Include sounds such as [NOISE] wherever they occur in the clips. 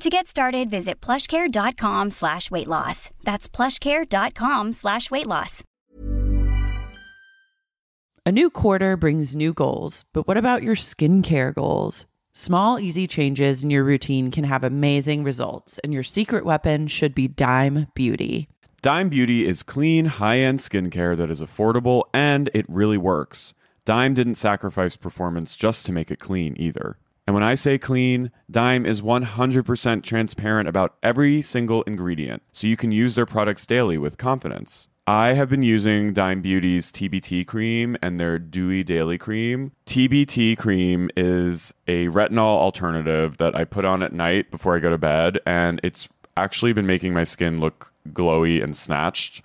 To get started, visit plushcare.com slash weight loss. That's plushcare.com slash weight loss. A new quarter brings new goals, but what about your skincare goals? Small, easy changes in your routine can have amazing results, and your secret weapon should be Dime Beauty. Dime Beauty is clean, high end skincare that is affordable and it really works. Dime didn't sacrifice performance just to make it clean either. And when I say clean, Dime is 100% transparent about every single ingredient, so you can use their products daily with confidence. I have been using Dime Beauty's TBT cream and their Dewy Daily Cream. TBT cream is a retinol alternative that I put on at night before I go to bed, and it's actually been making my skin look glowy and snatched,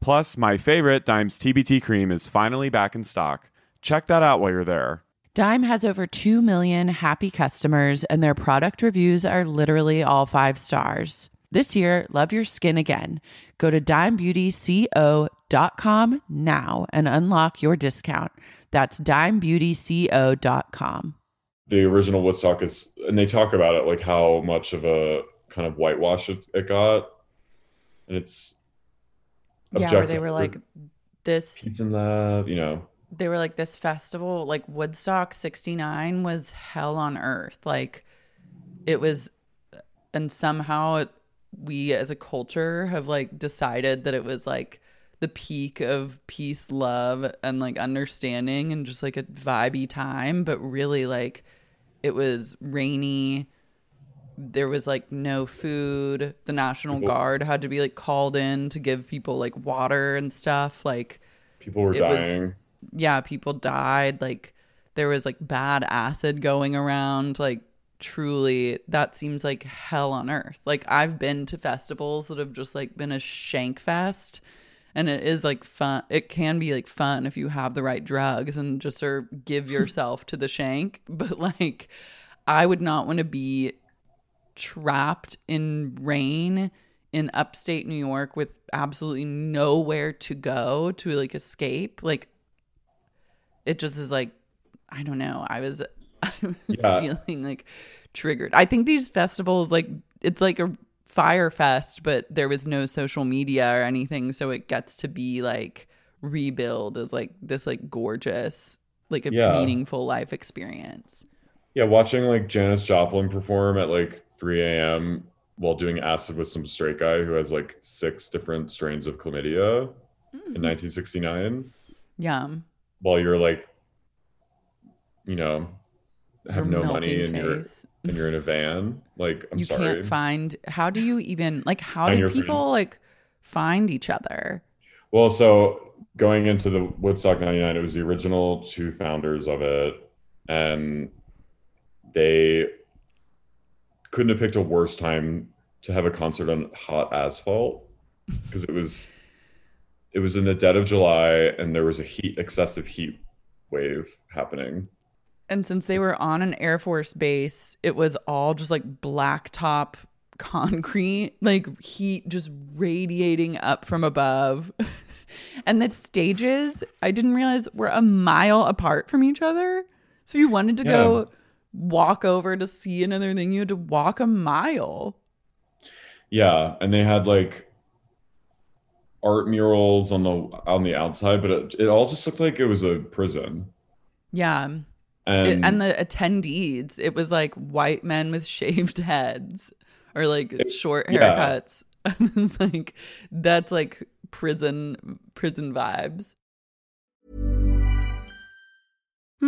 Plus, my favorite, Dime's TBT cream, is finally back in stock. Check that out while you're there. Dime has over 2 million happy customers, and their product reviews are literally all five stars. This year, love your skin again. Go to dimebeautyco.com now and unlock your discount. That's dimebeautyco.com. The original Woodstock is, and they talk about it like how much of a kind of whitewash it, it got, and it's Yeah, where they were like, this peace and love, you know. they were like this festival like woodstock 69 was hell on earth. Like it was and somehow it, we as a culture have like decided that it was like the peak of peace love and like understanding and just like a vibey time. But really like it was rainy there was like no food the national People- guard had to be like called in to give people like water and stuff like People were It was- dying. yeah, people died. Like there was like bad acid going around. Like truly, that seems like hell on earth. Like I've been to festivals that have just like been a shank fest. And it is like fun. It can be like fun if you have the right drugs and just sort of give [LAUGHS] yourself to the shank. But like, I would not want to be trapped in rain in upstate New York with absolutely nowhere to go to like escape. Like it just is like I don't know. I was [LAUGHS] I was Yeah. feeling like triggered. I think these festivals like it's like a Fyre Fest, but there was no social media or anything, so it gets to be like rebuild as like this like gorgeous like a Yeah. meaningful life experience. Yeah, watching like Janis Joplin perform at like 3 a.m. while doing acid with some straight guy who has like six different strains of chlamydia in hmm. 1969, Yeah. while you're like, you know, have Your no money and you're [LAUGHS] and you're in a van. Like, I'm you sorry. can't find how do you even like how did people like find each other Well, so going into the Woodstock 99, it was the original two founders of it. And they couldn't have picked a worse time to have a concert on hot asphalt because it was it was in the dead of July and there was a heat excessive heat wave happening. And since they were on an Air Force base, it was all just like blacktop concrete, [LAUGHS] like heat just radiating up from above. [LAUGHS] and the stages, I didn't realize were a mile apart from each other. So you wanted to Yeah. go walk over to see another thing, you had to walk a mile. Yeah, and they had like art murals on the on the outside, but it, it all just looked like it was a prison. Yeah. And, It- and the attendees, it was like white men with [LAUGHS] shaved heads or like short yeah. haircuts. [LAUGHS] I was like, that's like prison prison vibes.